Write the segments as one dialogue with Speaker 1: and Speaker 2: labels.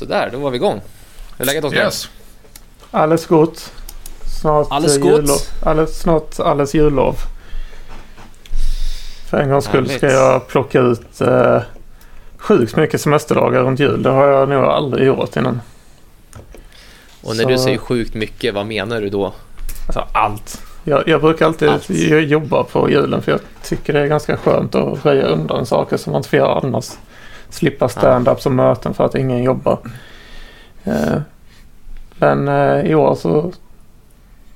Speaker 1: Sådär, då var vi igång. Hur är läget Oskar?
Speaker 2: Yes.
Speaker 3: Alldeles gott. Snart
Speaker 1: Alles
Speaker 3: eh,
Speaker 1: gott.
Speaker 3: jullov. Alldeles, snart alles jullov. För en gångs skull ska jag plocka ut eh, sjukt mycket semesterdagar runt jul. Det har jag nog aldrig gjort innan.
Speaker 1: Och när
Speaker 3: Så-
Speaker 1: du säger sjukt mycket, vad menar du då?
Speaker 3: Alltså allt. Jag, jag brukar alltid
Speaker 1: Allt.
Speaker 3: jobba på julen för jag tycker det är ganska skönt att röja undan saker som man inte får göra annars. Slippa stand-ups och möten för att ingen jobbar. Eh, men eh, i år så...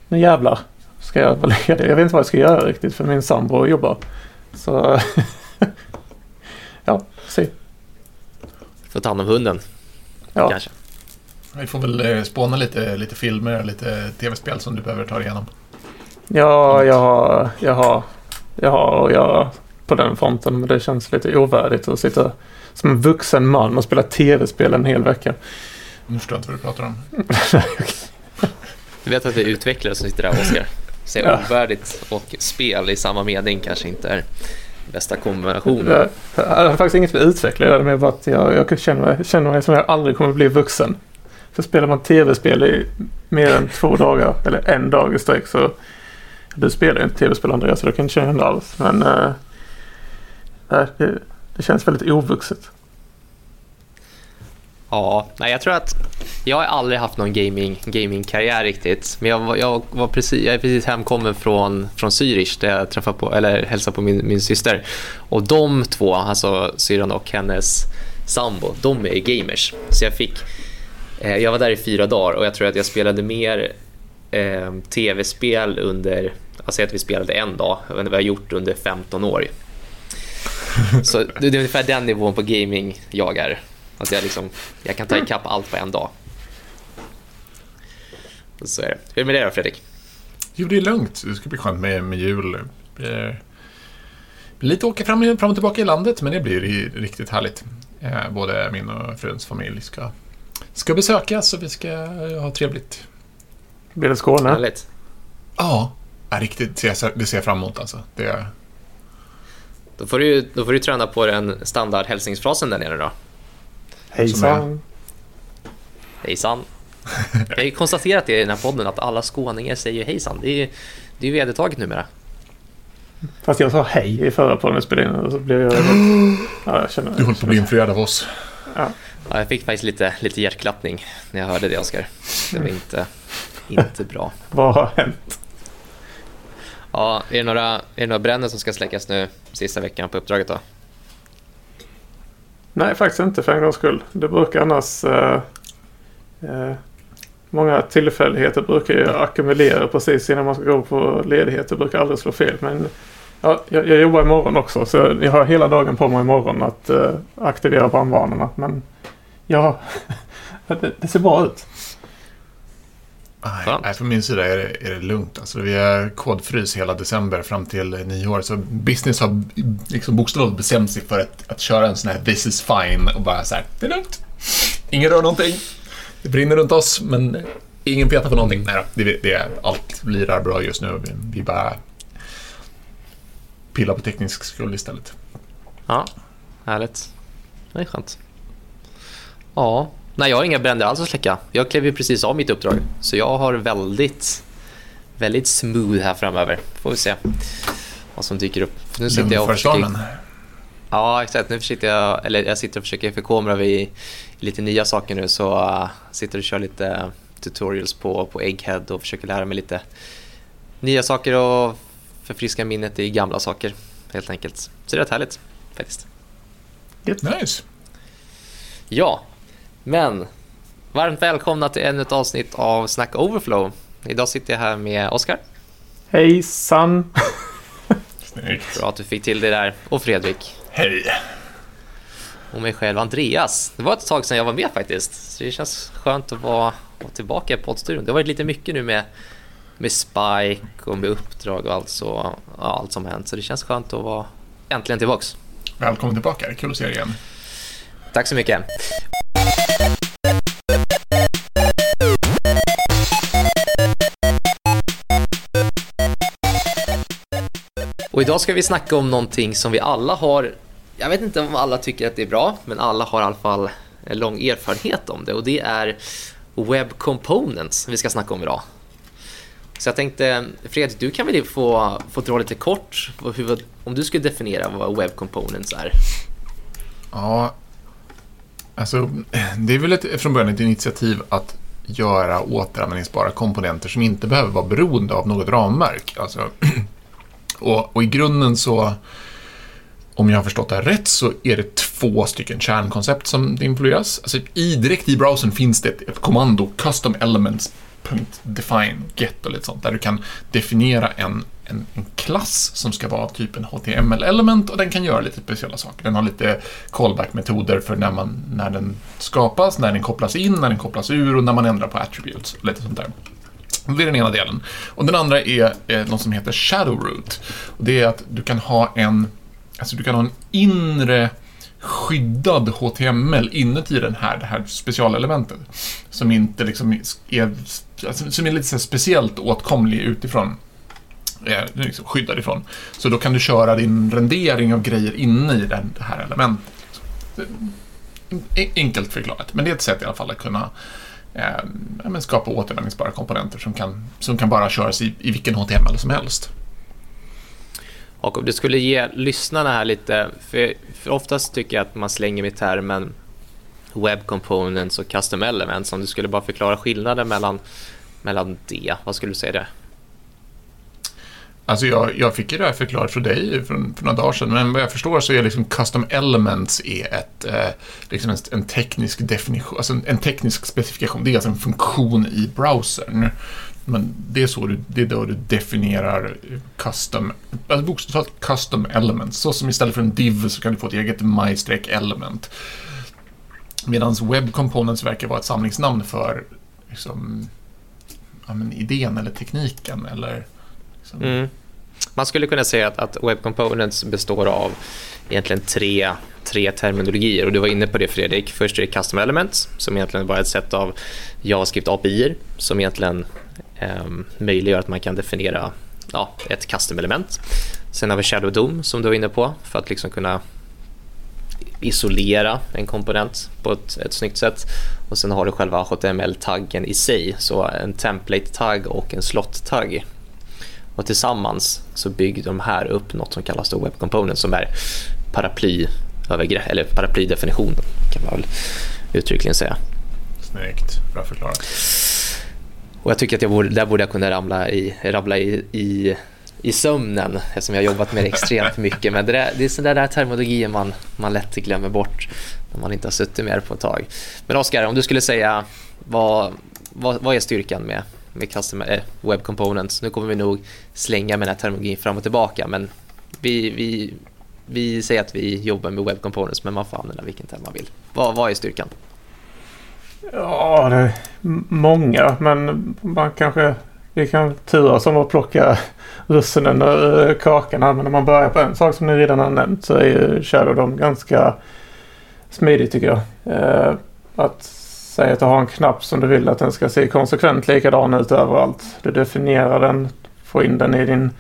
Speaker 3: Nu jävlar ska jag vara ledig. Jag vet inte vad jag ska göra riktigt för min sambo jobbar. Så... ja, se.
Speaker 1: Får ta hand om hunden,
Speaker 3: Ja.
Speaker 1: kanske.
Speaker 2: Vi får väl eh, spåna lite, lite filmer och lite tv-spel som du behöver ta dig igenom.
Speaker 3: Ja, jag har, jag har, jag har att göra på den fronten. Men det känns lite ovärdigt att sitta som en vuxen man och spela tv-spel en hel vecka.
Speaker 2: Nu förstår jag inte vad du pratar om.
Speaker 1: Du vet att det är utvecklare som sitter där, Oskar. Säger
Speaker 3: Ja.
Speaker 1: ovärdigt och spel i samma mening kanske inte är bästa kombinationen.
Speaker 3: Det det hade faktiskt inget med utvecklare att göra, med bara att jag, jag känner, mig, känner mig som jag aldrig kommer bli vuxen. För spelar man tv-spel i mer än två dagar, eller en dag i sträck så... Du spelar ju inte tv-spel Andreas, så du kan inte känna det alls. Men... nej, det, det känns väldigt ovuxet.
Speaker 1: Ja, nej jag tror att jag har aldrig haft någon gaming, gamingkarriär riktigt. Men jag var, jag var precis, jag är precis hemkommen från, från Zürich där jag träffade på, eller hälsade på min, min syster. Och de två, alltså syrran och hennes sambo, de är gamers. Så jag fick, eh, jag var där i fyra dagar och jag tror att jag spelade mer eh, tv-spel under, alltså att vi spelade en dag, än vad jag har gjort under 15 år. Så det är ungefär den nivån på gaming jag är. Att jag, liksom, jag kan ta ikapp allt på en dag. Så är det. Hur är det med dig då Fredrik?
Speaker 2: Jo, det är lugnt. Det ska bli skönt med, med jul. Blir lite åka fram, fram och tillbaka i landet, men det blir riktigt härligt. Eh, både min och fruns familj ska, ska besökas och vi ska eh, ha trevligt.
Speaker 3: Blir det Skåne?
Speaker 1: Härligt.
Speaker 2: Ja, ja riktigt. Det ser jag- det ser jag fram emot alltså. Det,
Speaker 1: Då får, du, då får du träna på den standard hälsningsfrasen där nere då.
Speaker 3: Hejsan.
Speaker 1: Hejsan. Jag har ju konstaterat det i den här podden att alla skåningar säger hejsan. Det är ju det är ju vedertaget numera.
Speaker 3: Fast jag sa hej i förra podden vi spelade in och så blev jag... Ja, jag känner...
Speaker 2: du håller på att bli influerad av oss.
Speaker 1: Ja, jag fick faktiskt lite, lite hjärtklappning när jag hörde det Oskar. Det var inte, inte bra.
Speaker 3: Vad har hänt?
Speaker 1: Ja, är det, några, är det några bränder som ska släckas nu sista veckan på uppdraget då?
Speaker 3: Nej, faktiskt inte för en gångs skull. Det brukar annars... Eh, eh, många tillfälligheter brukar ju ackumulera precis innan man ska gå på ledighet. Det brukar aldrig slå fel. Men ja, jag, jag jobbar imorgon också så jag har hela dagen på mig imorgon att eh, aktivera brandvarnarna. Men ja, det, det ser bra ut.
Speaker 2: Nej, nej, från min sida är det, är det lugnt. Alltså, vi är kodfrys hela december fram till eh, nyår. Så business har liksom bokstavligt bestämt sig för att, att köra en sån här this is fine och bara så här, det är lugnt. Ingen rör någonting. Det brinner runt oss, men ingen petar på någonting. Nej då, det, det allt lirar bra just nu. Vi, vi bara pillar på teknisk skull istället.
Speaker 1: Ja, härligt. Det är skönt. Ja, nej jag har inga bränder alls att släcka. Jag klev ju precis av mitt uppdrag. Så jag har väldigt, väldigt smooth här framöver. Får vi se vad som dyker upp. Nu sitter jag och försöker, ja, exakt. Nu försöker jag, eller jag sitter och försöker förkovra mig i, i lite nya saker nu. Så uh, sitter och kör lite tutorials på, på Egghead och försöker lära mig lite nya saker och förfriska minnet i gamla saker helt enkelt. Så det är rätt härligt faktiskt.
Speaker 2: Nice.
Speaker 1: Ja, men varmt välkomna till ännu ett avsnitt av Snack Overflow. Idag sitter jag här med Oskar.
Speaker 3: Hejsan!
Speaker 2: Snyggt.
Speaker 1: Bra att du fick till det där. Och Fredrik.
Speaker 2: Hej.
Speaker 1: Och mig själv Andreas. Det var ett tag sedan jag var med faktiskt. Så det känns skönt att vara, vara tillbaka i poddstudion. Det har varit lite mycket nu med, med Spike och med uppdrag och allt, så, ja, allt som hänt. Så det känns skönt att vara äntligen tillbaks.
Speaker 2: Välkommen tillbaka. Kul att se dig igen.
Speaker 1: Tack så mycket. Och idag ska vi snacka om någonting som vi alla har, jag vet inte om alla tycker att det är bra, men alla har i alla fall en lång erfarenhet om det och det är Web Components vi ska snacka om idag. Så jag tänkte, Fredrik, du kan väl få, få dra lite kort hur, om du skulle definiera vad Web Components är?
Speaker 2: Ja, alltså det är väl ett, från början ett initiativ att göra återanvändningsbara komponenter som inte behöver vara beroende av något ramverk. Alltså, och, och i grunden så, om jag har förstått det här rätt, så är det två stycken kärnkoncept som det influeras. Alltså, i, direkt i browsern finns det ett, ett kommando, custom elements .define get och lite sånt, där du kan definiera en, en, en klass som ska vara typ en HTML-element och den kan göra lite speciella saker. Den har lite callback-metoder för när, man, när den skapas, när den kopplas in, när den kopplas ur och när man ändrar på attributes och lite sånt där. Det är den ena delen. Och den andra är eh, något som heter shadow root. Och det är att du kan ha en, alltså du kan ha en inre skyddad HTML inuti den här, det här specialelementet. Som inte liksom är, alltså, som är lite så speciellt åtkomlig utifrån. Eh, är liksom skyddad ifrån. Så då kan du köra din rendering av grejer inne i det här elementet. Eh, enkelt förklarat, men det är ett sätt i alla fall att kunna eh, skapa återanvändningsbara komponenter som kan, som kan bara köras i, i vilken HTML som helst.
Speaker 1: Och om du skulle ge lyssnarna här lite, för, för oftast tycker jag att man slänger med termen Web Components och Custom Elements. Om du skulle bara förklara skillnaden mellan, mellan det, vad skulle du säga det?
Speaker 2: Alltså jag, jag fick ju det här förklarat för dig för, för några dagar sedan, men vad jag förstår så är liksom Custom Elements är ett, eh, liksom en, en, teknisk definition, alltså en, en, teknisk specifikation. Det är alltså en funktion i browsern. Men det är, så du, det är då du definierar custom, alltså bokstavligt custom elements. Så som istället för en div så kan du få ett eget my-element. Medan web components verkar vara ett samlingsnamn för liksom, ja, men idén eller tekniken eller liksom.
Speaker 1: mm. Man skulle kunna säga att, att web components består av egentligen tre, tre terminologier och du var inne på det Fredrik. Först är det custom elements som egentligen bara är ett sätt av JavaScript API som egentligen eh, möjliggör att man kan definiera ja, ett custom-element. Sen har vi Shadow DOM som du var inne på för att liksom kunna isolera en komponent på ett, ett snyggt sätt. Och sen har du själva HTML-taggen i sig, så en template-tagg och en slot-tagg. Och tillsammans så bygger de här upp något som kallas då Web Component som är paraply eller paraplydefinitionen kan man väl uttryckligen säga.
Speaker 2: Snyggt, bra förklarat.
Speaker 1: Och jag tycker att jag borde, där borde jag kunna ramla i, ramla i, i, i sömnen eftersom jag har jobbat med det extremt mycket. Men det, där, det är sådana där terminologier man, man lätt glömmer bort när man inte har suttit med det på ett tag. Men Oskar, om du skulle säga vad, vad, vad är styrkan med, med custom, äh, eh, web components? Nu kommer vi nog slänga med den här terminologin fram och tillbaka men vi, vi, vi säger att vi jobbar med web components men man får använda vilken term man vill. Vad, vad är styrkan?
Speaker 3: Ja, det är många. Men man kanske... Vi kan turas om att plocka russinen ur eh, kakan här. Men om man börjar på en sak som ni redan har nämnt så är ju Shadow ganska smidigt tycker jag. Eh, att Säg att du har en knapp som du vill att den ska se konsekvent likadan ut överallt. Du definierar den, får in den i din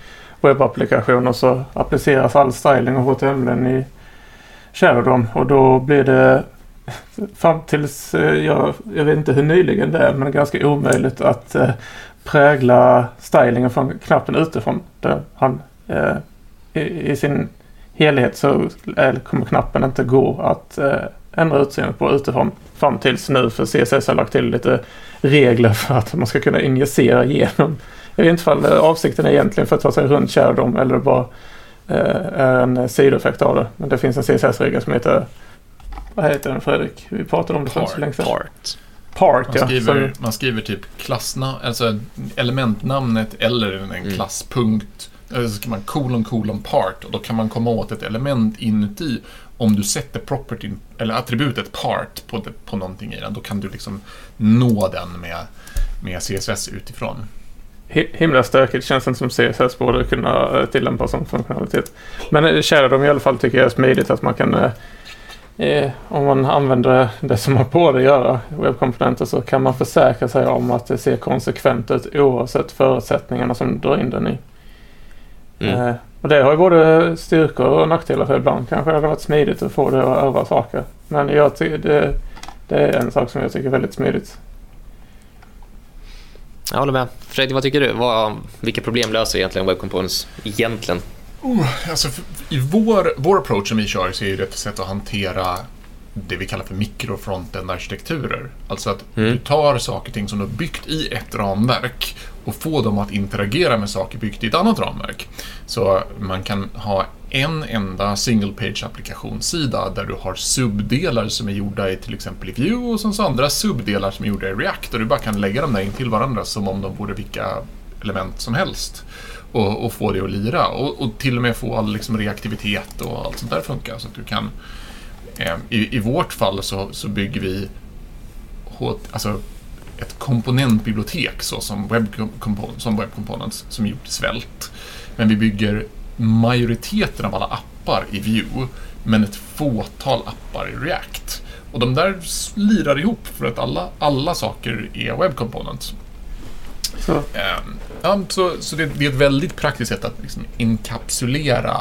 Speaker 3: webbapplikation och så appliceras all styling och HTML i Shadow och då blir det fram tills, eh, jag, jag vet inte hur nyligen det är, men ganska omöjligt att eh, prägla stylingen från knappen utifrån. Där han, eh, i, i, sin helhet så kommer knappen inte gå att eh, ändra utseendet på utifrån. Fram tills nu för CSS har lagt till lite regler för att man ska kunna injicera igenom. Jag vet inte om avsikten är egentligen för att ta sig runt Shadow eller bara eh, är en sidoeffekt av det. Men det finns en CSS-regel som heter vad heter den Fredrik? Vi pratade om det för så länge sedan.
Speaker 1: Part.
Speaker 3: Part,
Speaker 2: man skriver, ja. Man skriver typ klassna, alltså elementnamnet eller en mm. klasspunkt. Eller så ska man kolon kolon part och då kan man komma åt ett element inuti. Om du sätter property, eller attributet part på, det, på någonting i den, då kan du liksom nå den med, med CSS utifrån.
Speaker 3: Himla stökigt. Känns inte som CSS borde kunna eh, tillämpa som funktionalitet. Men eh, Shadowdom i alla fall tycker jag är smidigt att man kan eh, Eh, om man använder det som man borde göra, webbkomponenter, så kan man försäkra sig om att det ser konsekvent ut oavsett förutsättningarna som du drar in den i. Mm. Eh, och det har ju både styrkor och nackdelar för ibland kanske det hade varit smidigt att få det att öva saker. Men jag tycker det, Det är en sak som jag tycker är väldigt smidigt.
Speaker 1: Jag håller med. Fredrik, vad tycker du? Vad, vilka problem löser egentligen Web Components egentligen?
Speaker 2: Uh, alltså, I vår, vår approach som vi kör så är det ett sätt att hantera det vi kallar för mikrofrontend-arkitekturer. Alltså att mm. du tar saker och ting som du har byggt i ett ramverk och får dem att interagera med saker byggt i ett annat ramverk. Så man kan ha en enda single page-applikationssida där du har subdelar som är gjorda i till exempel i Vue och sen så andra subdelar som är gjorda i React och du bara kan lägga dem där in till varandra som om de vore vilka element som helst och, och få det att lira och, och, till och med få all liksom, reaktivitet och allt sånt där funka så att du kan i, i vårt fall så, så bygger vi alltså, ett komponentbibliotek så som Web, som web Components som gjort svält. Men vi bygger majoriteten av alla appar i Vue men ett fåtal appar i React. Och de där lirar ihop för att alla, alla saker är Web Components. Så, um, ja, så, så det, det, är ett väldigt praktiskt sätt att liksom inkapsulera,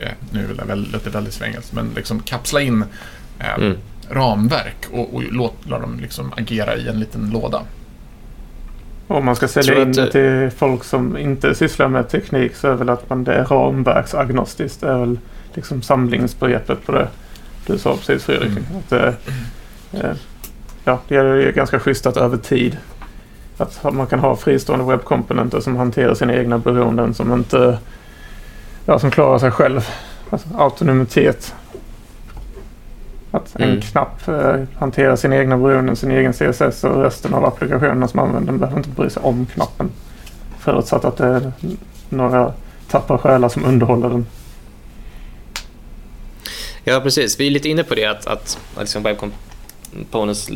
Speaker 2: eh, nu låter det väldigt svängt, men liksom kapsla in eh, mm. ramverk och, och låta dem liksom agera i en liten låda.
Speaker 3: Om man ska sälja in det till folk som inte sysslar med teknik så är väl att man det är ramverksagnostiskt. Det är väl liksom samlingsbegreppet på det du sa precis Fredrik. Mm. Att, eh, eh, ja, det är ganska schysst att över tid att man kan ha fristående webbkomponenter som hanterar sina egna beroenden som inte ja, som klarar sig själv. Alltså, autonomitet. Att en mm. knapp eh, hanterar sina egna beroenden, sin egen CSS och resten av applikationen som använder den behöver inte bry sig om knappen. Förutsatt att det är några tappra själar som underhåller den.
Speaker 1: Ja, precis. Vi är lite inne på det att, att liksom Web Components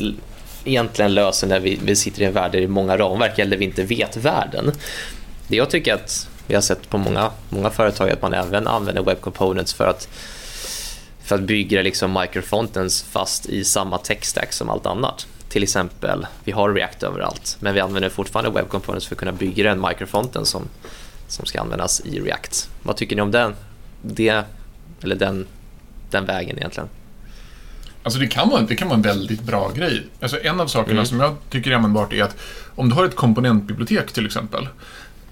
Speaker 1: egentligen löser när vi, vi sitter i en värld där det är många ramverk eller vi inte vet världen. Det jag tycker att vi har sett på många, många företag att man även använder Web Components för att, för att bygga liksom microfontens fast i samma tech-stack som allt annat. Till exempel, vi har React överallt, men vi använder fortfarande Web Components för att kunna bygga den microfonten som, som ska användas i React. Vad tycker ni om den, det, eller den, den vägen egentligen?
Speaker 2: Alltså det kan, vara, det kan vara en väldigt bra grej. Alltså en av sakerna mm. som jag tycker är användbart är att om du har ett komponentbibliotek till exempel.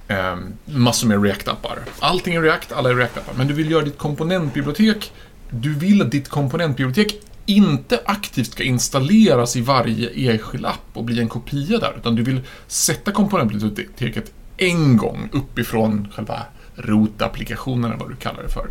Speaker 2: Eh, massor med React-appar. Allting är React, alla är React-appar. Men du vill göra ditt komponentbibliotek. Du vill att ditt komponentbibliotek inte aktivt ska installeras i varje enskild app och bli en kopia där. Utan du vill sätta komponentbiblioteket en gång uppifrån själva rotapplikationen, eller vad du kallar det för.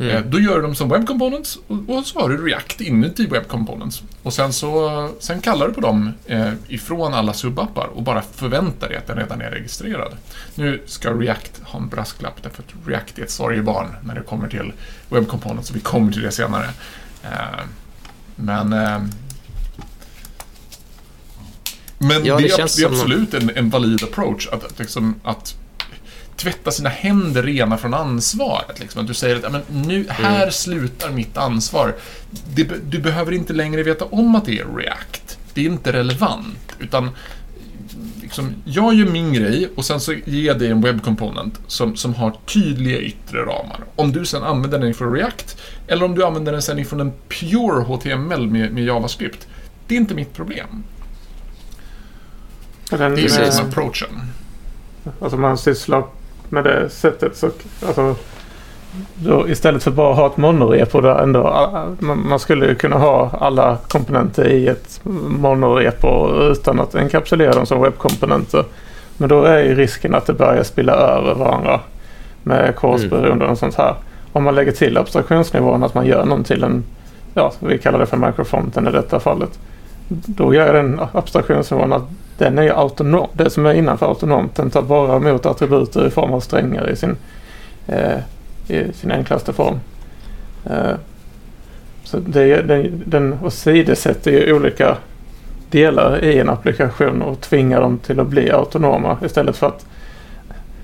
Speaker 2: Mm. Eh, då gör du dem som Web Components och så har du React inuti Web Components. Och sen, så, sen kallar du på dem eh, ifrån alla subappar och bara förväntar dig att den redan är registrerad. Nu ska React ha en brasklapp därför att React är ett sorgebarn när det kommer till Web Components och vi kommer till det senare. Eh, men men ja, det, det, är, det, är, absolut en, en valid approach att, liksom, att tvätta sina händer rena från ansvaret. Liksom. Att du säger att men nu, här mm. slutar mitt ansvar. Det, du behöver inte längre veta om att det är React. Det är inte relevant. Utan liksom, jag gör min grej och sen så ger jag dig en webbkomponent som, som har tydliga yttre ramar. Om du sen använder den från React eller om du använder den sen från en pure HTML med, med JavaScript. Det är inte mitt problem. Den, det är liksom approachen.
Speaker 3: Alltså man sysslar med det sättet så alltså, då, istället för bara ha ett monorepo där ändå. Man, skulle kunna ha alla komponenter i ett monorepo utan att enkapsulera dem som webbkomponenter. Men då är ju risken att det börjar spilla över varandra med korsberoenden och sånt här. Om man lägger till abstraktionsnivån att man gör någon till en, ja vi kallar det för microfonten i detta fallet. Då gör jag den abstraktionsnivån att den är autonom. Det som är innanför autonomt, den tar bara emot attributer i form av strängar i sin, eh, i sin enklaste form. Eh, så det, den, den åsidosätter ju olika delar i en applikation och tvingar dem till att bli autonoma istället för att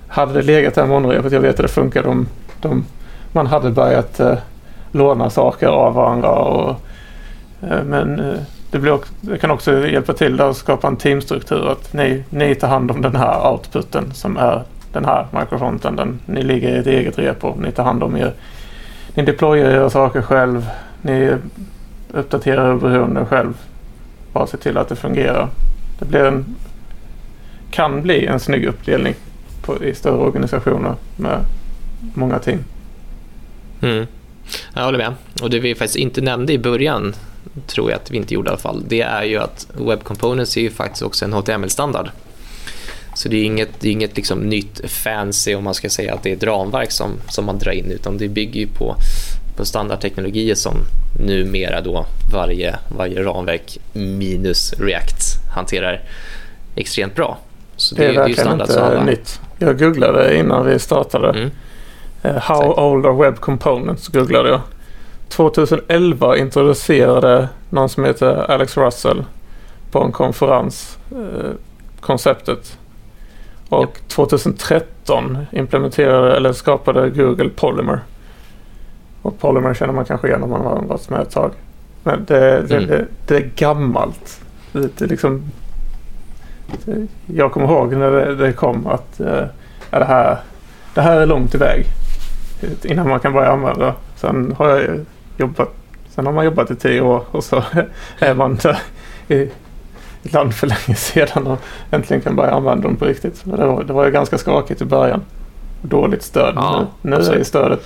Speaker 3: hade det legat där monorepet, jag vet att det funkar, de, de, man hade börjat eh, låna saker av varandra och eh, men eh, det, blir också, det kan också hjälpa till att skapa en teamstruktur. Att ni, ni tar hand om den här outputen som är den här microfronten. Den, ni ligger i ett eget repo. Ni tar hand om er. Ni deployar era saker själv. Ni uppdaterar beroenden själv. bara se till att det fungerar. Det blir en, kan bli en snygg uppdelning på, i större organisationer med många team.
Speaker 1: Mm. Jag håller med. Och det vi faktiskt inte nämnde i början, tror jag att vi inte gjorde i alla fall, det är ju att Web Components är ju faktiskt också en HTML-standard. Så det är inget, det är inget liksom nytt fancy om man ska säga att det är ett ramverk som, som man drar in utan det bygger ju på, på standardteknologier som numera då varje, varje ramverk minus React hanterar extremt bra.
Speaker 3: Så det, det är verkligen inte alla... nytt. Jag googlade innan vi startade. Mm. Uh, how Exakt. old are web components googlade jag. 2011 introducerade någon som heter Alex Russell på en konferens uh, konceptet och yep. 2013 implementerade eller skapade Google Polymer. Och Polymer känner man kanske igen om man har varit med ett tag. Men det, det, mm. det, det är gammalt. Det, det liksom, jag kommer ihåg när det, kom att äh, det, här, det här är långt iväg innan man kan börja använda. Sen har jag jobbat Sen har man jobbat i tio år och så är man i, ett land för länge sedan och äntligen kan börja använda dem på riktigt. Men det, var, det var ju ganska skakigt i början. Dåligt stöd. Ja, nu, nu är stödet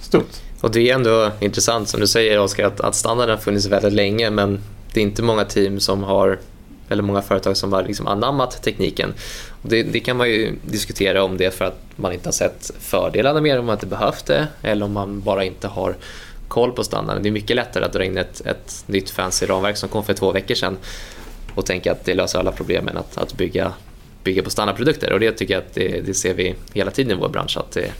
Speaker 3: stort.
Speaker 1: Och det är ändå intressant som du säger Oskar att, att standarden har funnits väldigt länge men det är inte många team som har eller många företag som har liksom anammat tekniken. Det, det, kan man ju diskutera om det är för att man inte har sett fördelarna med det, om man inte behövt det eller om man bara inte har koll på standarden. Det är mycket lättare att dra in ett, ett nytt fancy ramverk som kom för två veckor sedan och tänka att det löser alla problemen att, att bygga, bygga på standardprodukter. Och det tycker jag att det, det ser vi hela tiden i vår bransch att det,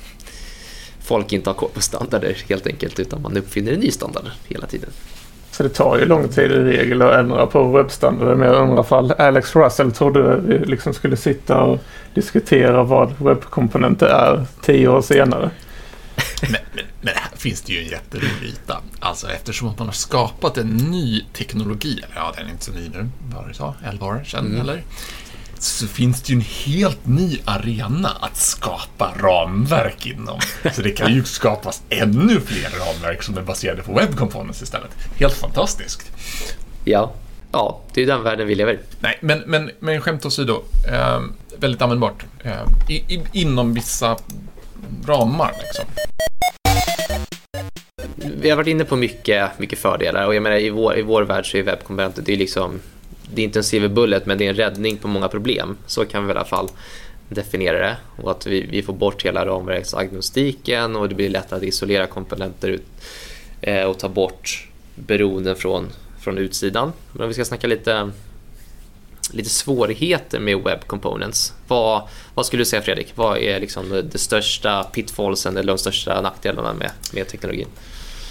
Speaker 1: folk inte har koll på standarder helt enkelt utan man uppfinner en ny standard hela tiden.
Speaker 3: Så det tar ju lång tid i regel att ändra på webbstandarden. Men jag undrar ifall Alex Russell trodde vi liksom skulle sitta och diskutera vad webbkomponenter är tio år senare.
Speaker 2: Men, men, men, här finns det ju en jätterolig yta. Alltså eftersom man har skapat en ny teknologi, ja den är inte så ny nu, vad du sa, 11 år sedan mm. eller? Så finns det ju en helt ny arena att skapa ramverk inom. Så det kan ju skapas ännu fler ramverk som är baserade på web components istället. Helt fantastiskt.
Speaker 1: Ja, ja det är den världen vi lever i.
Speaker 2: Nej, men, men, men skämt åsido, eh, väldigt användbart. Eh, i, i, inom vissa ramar. Liksom.
Speaker 1: Vi har varit inne på mycket, mycket fördelar och jag menar i vår, i vår värld så är webbkomponenter, det är liksom det är inte en silver bullet men det är en räddning på många problem. Så kan vi i alla fall definiera det och att vi, vi får bort hela ramverksagnostiken och det blir lättare att isolera komponenter ut, eh, och ta bort beroenden från, från utsidan. Men om vi ska snacka lite lite svårigheter med web components. Vad, vad skulle du säga Fredrik? Vad är liksom det största pitfallsen eller de största nackdelarna med, med teknologin?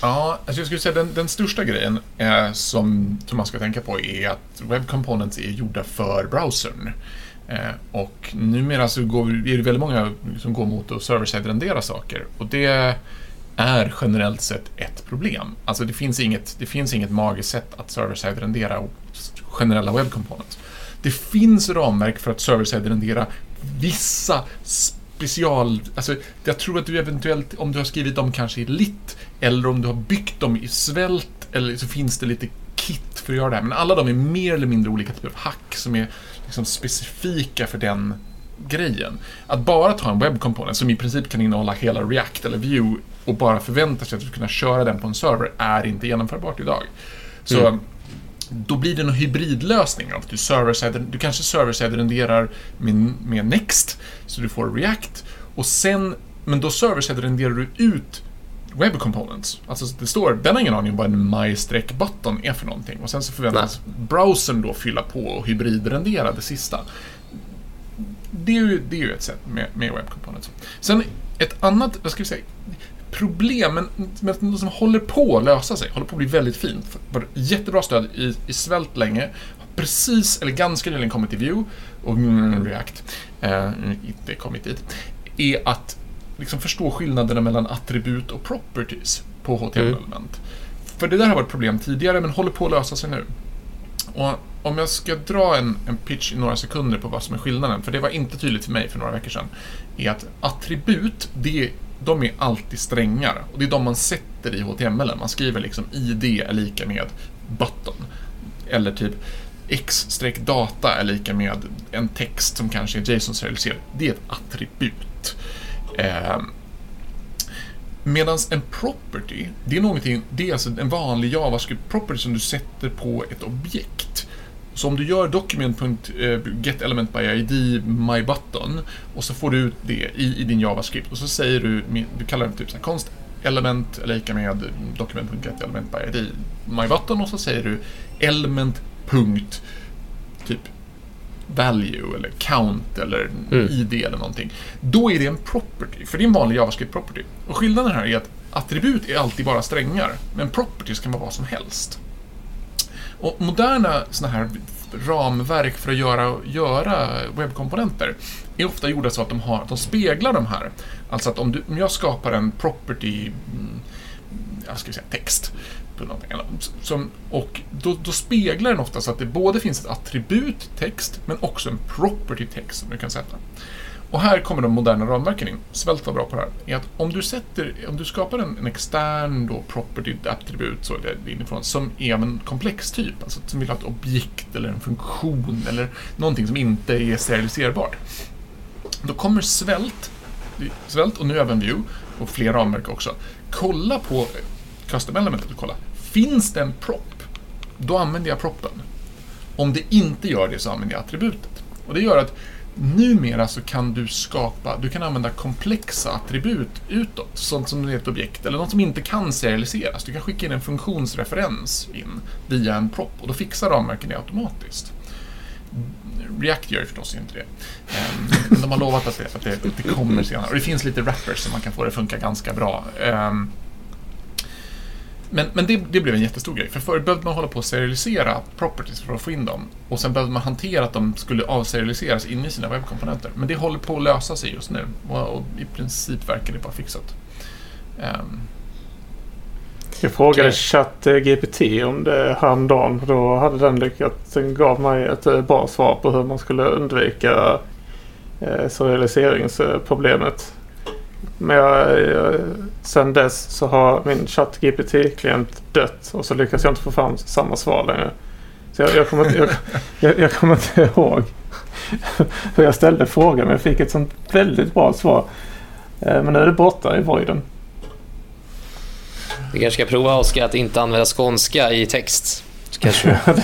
Speaker 2: Ja, alltså jag skulle säga den, den största grejen eh, som, som man ska tänka på är att web components är gjorda för browsern. Eh, och numera så går, är det väldigt många som går mot att server-side rendera saker och det är generellt sett ett problem. Alltså det finns inget, det finns inget magiskt sätt att server-side rendera generella web components. Det finns ramverk för att server-side rendera vissa special... Alltså, jag tror att du eventuellt, om du har skrivit dem kanske i lit, eller om du har byggt dem i svält, eller så finns det lite kit för att göra det här. Men alla de är mer eller mindre olika typer av hack som är liksom specifika för den grejen. Att bara ta en webbkomponent som i princip kan innehålla hela React eller Vue och bara förvänta sig att du ska kunna köra den på en server är inte genomförbart idag. Så mm då blir det en hybridlösning. Att du, server du kanske server-side renderar med, med Next, så du får React. Och sen, men då server-side renderar du ut Web Components. Alltså det står, den har ingen aning om vad en my-button är för någonting. Och sen så förväntas Nej. browsern då fylla på och hybridrendera det sista. Det är ju, det är ju ett sätt med, med Web Components. Sen ett annat, vad ska vi säga, problem, men, men som håller på att lösa sig, håller på att bli väldigt fint. Jättebra stöd i, i svält länge, precis, eller ganska nyligen kommit till Vue och React, eh, inte kommit dit, är att liksom förstå skillnaderna mellan attribut och properties på HTML-element. Mm. För det där har varit problem tidigare, men håller på att lösa sig nu. Och om jag ska dra en, en pitch i några sekunder på vad som är skillnaden, för det var inte tydligt för mig för några veckor sedan, är att attribut, det är de är alltid strängar. Och det är de man sätter i HTML. Man skriver liksom ID är lika med button. Eller typ x-data är lika med en text som kanske är JSON-serialiserad. Det är ett attribut. Eh, Medan en property, det är, någonting, det är alltså en vanlig JavaScript-property som du sätter på ett objekt. Så om du gör document.getElementById mybutton och så får du ut det i, i din JavaScript och så säger du, du kallar det typ så här, const element är lika med document.getElementById mybutton och så säger du element. typ value eller count eller mm. id eller någonting. Då är det en property, för det är en vanlig JavaScript property. Och skillnaden här är att attribut är alltid bara strängar, men properties kan vara vad som helst. Och moderna sådana här ramverk för att göra, göra webbkomponenter är ofta gjorda så att de, har, de speglar de här. Alltså att om, du, om jag skapar en property, mm, jag ska säga text, som, och då, då, speglar den ofta så att det både finns ett attribut text men också en property text som du kan sätta. Och här kommer de moderna ramverken in. Svält var bra på det här. Är att om du, sätter, om du skapar en, en extern då property attribut så det inifrån, som är av en komplex typ, alltså som vill ha ett objekt eller en funktion eller någonting som inte är serialiserbart. Då kommer svält, svält och nu även view och fler ramverk också, kolla på custom elementet och kolla. Finns det en prop, då använder jag proppen. Om det inte gör det så använder jag attributet. Och det gör att numera så kan du skapa, du kan använda komplexa attribut utåt, sånt som är ett objekt, eller något som inte kan serialiseras. Du kan skicka in en funktionsreferens in via en prop och då fixar ramverken det automatiskt. React gör förstås inte det. Ehm, men de har lovat att det, att det, att det kommer senare. Och det finns lite wrappers som man kan få det att funka ganska bra. Ehm, men, men det, det, blev en jättestor grej, för förr behövde man hålla på att serialisera properties för att få in dem. Och sen behövde man hantera att de skulle avserialiseras in i sina webbkomponenter. Men det håller på att lösa sig just nu och, och i princip verkar det vara fixat. Um,
Speaker 3: jag frågade okay. ChatGPT om det häromdagen. Då hade den lyckats. Den gav mig ett eh, bra svar på hur man skulle undvika eh, serialiseringsproblemet. Men jag, jag, sen dess så har min ChatGPT-klient dött och så lyckas jag inte få fram samma svar längre. Så jag, jag, kommer, inte, jag, jag, jag kommer inte ihåg hur jag ställde frågan men jag fick ett sånt väldigt bra svar. Eh, men nu är det borta i voiden.
Speaker 1: Du kanske ska prova Oskar att inte använda skånska i text. kanske...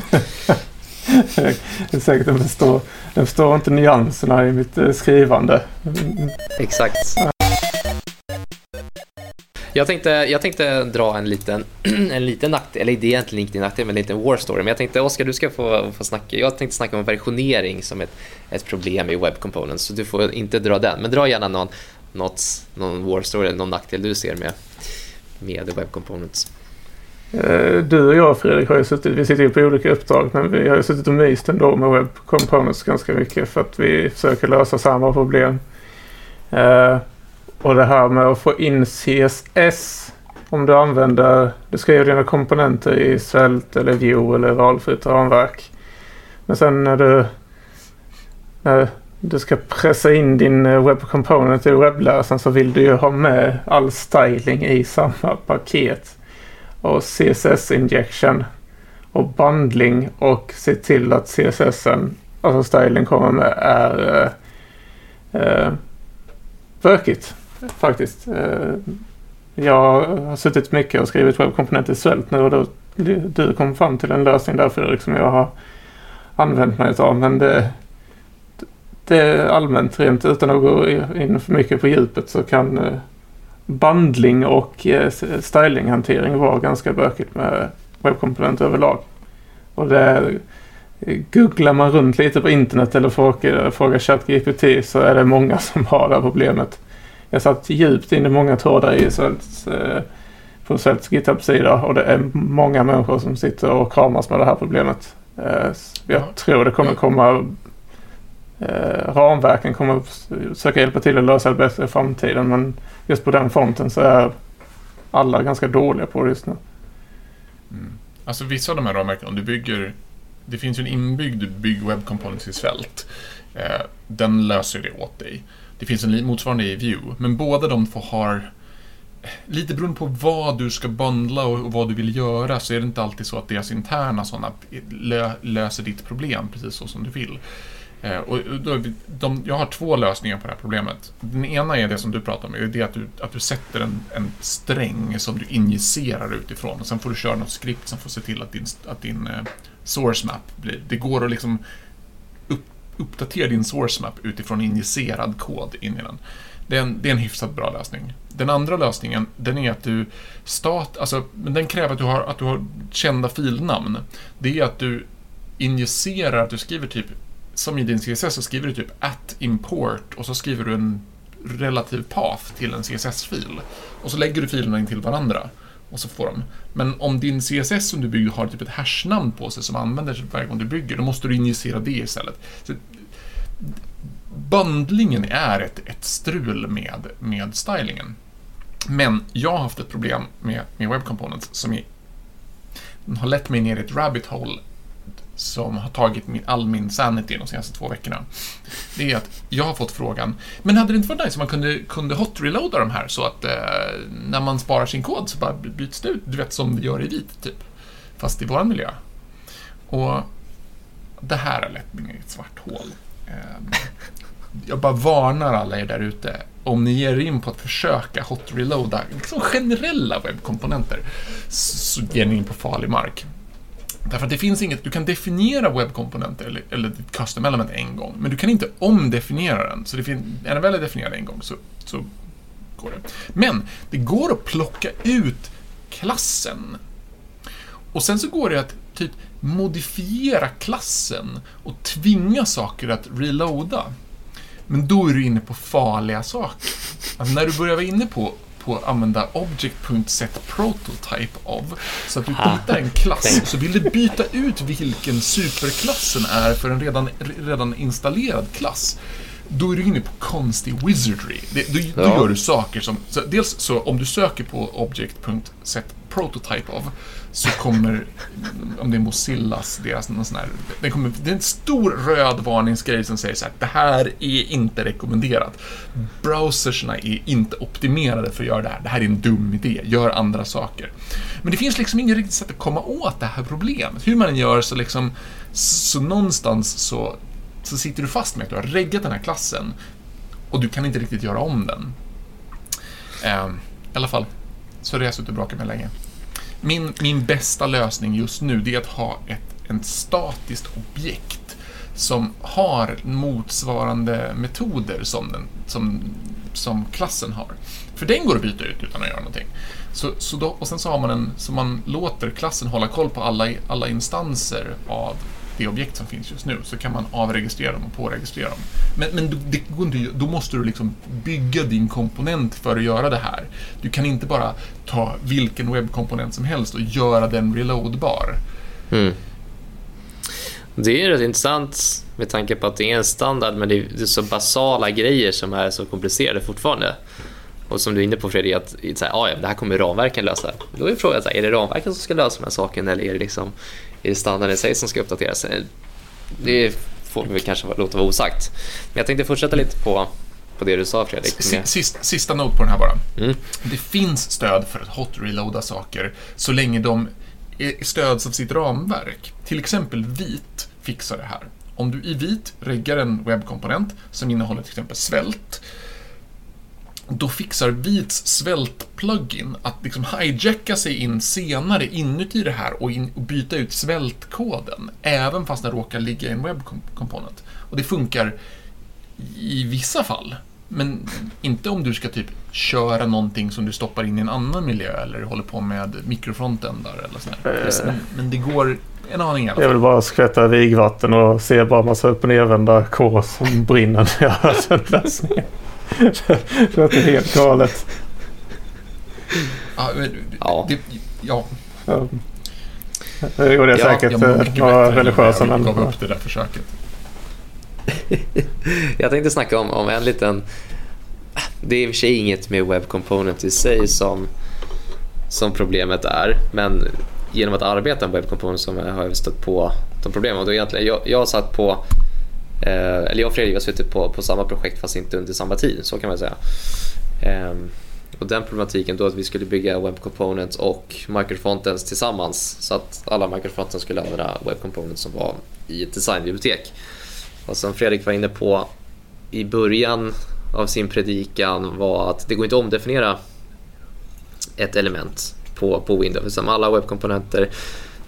Speaker 3: det är säkert den förstår, den förstår inte nyanserna i mitt eh, skrivande.
Speaker 1: Exakt. Jag tänkte, jag tänkte dra en liten, en liten nackdel, eller det är egentligen inte en nackdel, men en liten war story. Men jag tänkte, Oskar, du ska få, få snacka. Jag tänkte snacka om versionering som ett, ett problem i Web Components, så du får inte dra den. Men dra gärna någon, något, någon war story eller någon nackdel du ser med, med Web Components.
Speaker 3: Eh, du och jag Fredrik har ju suttit, vi sitter ju på olika uppdrag men vi har ju suttit och myst ändå med Web Components ganska mycket för att vi försöker lösa samma problem. Eh, och det här med att få in CSS om du använder, du skriver dina komponenter i svält eller Vue eller valfritt ramverk. Men sen när du, när du ska pressa in din eh, Web Component i webbläsaren så vill du ju ha med all styling i samma paket. Och CSS injection och bundling och se till att CSSen, alltså styling kommer med är eh, eh, bökigt faktiskt. Eh, jag har suttit mycket och skrivit webbkomponenter i Svält nu och då du kom fram till en lösning där Fredrik som jag har använt mig av. Men det, det är allmänt rent utan att gå in för mycket på djupet så kan eh, bandling och eh, stylinghantering vara ganska bökigt med webbkomponenter överlag. Och det Googlar man runt lite på internet eller frågar, frågar ChatGPT så är det många som har det här problemet jag satt djupt in i många trådar i Svälts, eh, på Svälts GitHub-sida och det är många människor som sitter och kramas med det här problemet. Eh, jag ja. tror det kommer komma eh, ramverken kommer försöka hjälpa till att lösa det bättre i framtiden men just på den fronten så är alla ganska dåliga på det just nu.
Speaker 2: Mm. Alltså vissa av de här ramverken, om du bygger det finns ju en inbyggd bygg web components i Svält. Eh, den löser det åt dig. Det finns en motsvarande i Vue, men båda de två har lite beroende på vad du ska bundla och, och vad du vill göra så är det inte alltid så att deras interna sådana lö, löser ditt problem precis så som du vill. Eh, och då, de, jag har två lösningar på det här problemet. Den ena är det som du pratar om, det är att du, att du sätter en, en sträng som du injicerar utifrån och sen får du köra något skript som får se till att din, att din eh, source map blir... Det går att liksom uppdatera din source map utifrån injicerad kod in i den. Det är, en, det är en hyfsat bra lösning. Den andra lösningen, den är att du stat, alltså, men den kräver att du har, att du har kända filnamn. Det är att du injicerar, att du skriver typ som i din CSS så skriver du typ at import och så skriver du en relativ path till en CSS-fil. Och så lägger du filerna in till varandra. Och så får de. Men om din CSS som du bygger har typ ett hashnamn på sig som använder varje gång du bygger, då måste du injicera det istället. Så, bundlingen är ett, ett strul med, med stylingen. Men jag har haft ett problem med, med Web Components som är, har lett mig ner i ett rabbit hole som har tagit min, all min sanity de senaste två veckorna. Det är att jag har fått frågan, men hade det inte varit nice om man kunde, kunde hot-reloada de här så att eh, när man sparar sin kod så bara byts det ut, du vet som vi gör i vit, typ. Fast i vår miljö. Och det här har lett mig i ett svart hål. Eh, jag bara varnar alla er där ute. Om ni ger er in på att försöka hot-reloada liksom generella webbkomponenter så ger ni in på farlig mark. Därför att det finns inget, du kan definiera webbkomponenter eller, eller ditt custom element en gång, men du kan inte omdefiniera den. Så det finns, är den väl definierad en gång så, så går det. Men det går att plocka ut klassen. Och sen så går det att typ modifiera klassen och tvinga saker att reloada. Men då är du inne på farliga saker. Alltså när du börjar vara inne på på att använda object.setPrototype of. Så att du hittar en klass och så vill du byta ut vilken superklassen är för en redan, redan installerad klass då är du inne på konstig wizardry. Det, då, ja. då gör du saker som... Så dels så om du söker på object.setPrototype of så kommer, om det är Mozillas, deras någon sån här, det, kommer, det är en stor röd varningsgrej som säger så här, det här är inte rekommenderat. Browserserna är inte optimerade för att göra det här, det här är en dum idé, gör andra saker. Men det finns liksom inget riktigt sätt att komma åt det här problemet. Hur man än gör så liksom, så någonstans så, så sitter du fast med att du har reggat den här klassen och du kan inte riktigt göra om den. Eh, I alla fall, så har jag suttit och brakat med länge min, min bästa lösning just nu det är att ha ett, ett statiskt objekt som har motsvarande metoder som, den, som, som klassen har. För den går att byta ut utan att göra någonting. Så, så då, och sen så har man en, så man låter klassen hålla koll på alla, alla instanser av det objekt som finns just nu, så kan man avregistrera dem och påregistrera dem. Men, men det går inte, då måste du liksom bygga din komponent för att göra det här. Du kan inte bara ta vilken webbkomponent som helst och göra den reloadbar. Mm.
Speaker 1: Det är rätt intressant med tanke på att det är en standard men det är så basala grejer som är så komplicerade fortfarande. Och som du är inne på Fredrik, att så här, ah, ja, det här kommer ramverken lösa. Då är frågan, så här, är det ramverken som ska lösa den här saken eller är det liksom är det standarden i sig som ska uppdateras? Det får vi kanske låta vara osagt. Men jag tänkte fortsätta lite på, på det du sa Fredrik.
Speaker 2: Sista, sista not på den här bara. Mm. Det finns stöd för att hot-reloada saker så länge de stöds av sitt ramverk. Till exempel vit fixar det här. Om du i vit reggar en webbkomponent som innehåller till exempel svält då fixar Vits svält-plugin att liksom hijacka sig in senare inuti det här och, in, och byta ut svältkoden, även fast den råkar ligga i en web component. Och det funkar i vissa fall, men inte om du ska typ köra någonting som du stoppar in i en annan miljö eller håller på med mikrofrontendar eller sådär. Äh. Men det går en aning i alla fall.
Speaker 3: Jag vill bara skvätta vigvatten och se bara massa upp och nervända kår som brinner när jag hör det låter helt galet.
Speaker 2: Ja. ja. Det, ja.
Speaker 3: ja. Det gjorde jag säkert jag några religiösa
Speaker 2: människor. Jag gav upp det där försöket.
Speaker 1: jag tänkte snacka om, om en liten... Det är i och för sig inget med Web Component i sig som, som problemet är. Men genom att arbeta med Web Component så har jag stött på de problemen. Och då egentligen, jag, jag har satt på Eh, eller jag och Fredrik har suttit på, på samma projekt fast inte under samma tid, så kan man säga. Eh, Och den problematiken då att vi skulle bygga Web Components och Microfrontends tillsammans så att alla Microfrontends skulle använda Web Components som var i ett designbibliotek. Och som Fredrik var inne på i början av sin predikan var att det går inte att omdefiniera ett element på, på Windows. Utan alla webbkomponenter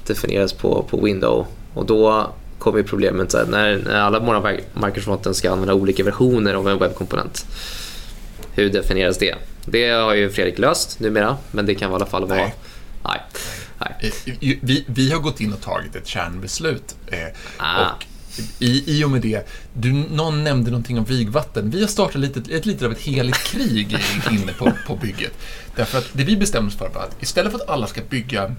Speaker 1: definieras på, på Windows och då kommer problemet så här, när, när alla våra Microsoft ska använda olika versioner av en webbkomponent. Hur definieras det? Det har ju Fredrik löst numera, men det kan i alla fall vara... Nej. Nej.
Speaker 2: Nej. Vi, vi har gått in och tagit ett kärnbeslut. Eh, ah. och i, I och med det, du, någon nämnde någonting om vigvatten. Vi har startat lite, ett, lite av ett heligt krig inne på, på bygget. Därför att det vi bestämde oss för var att istället för att alla ska bygga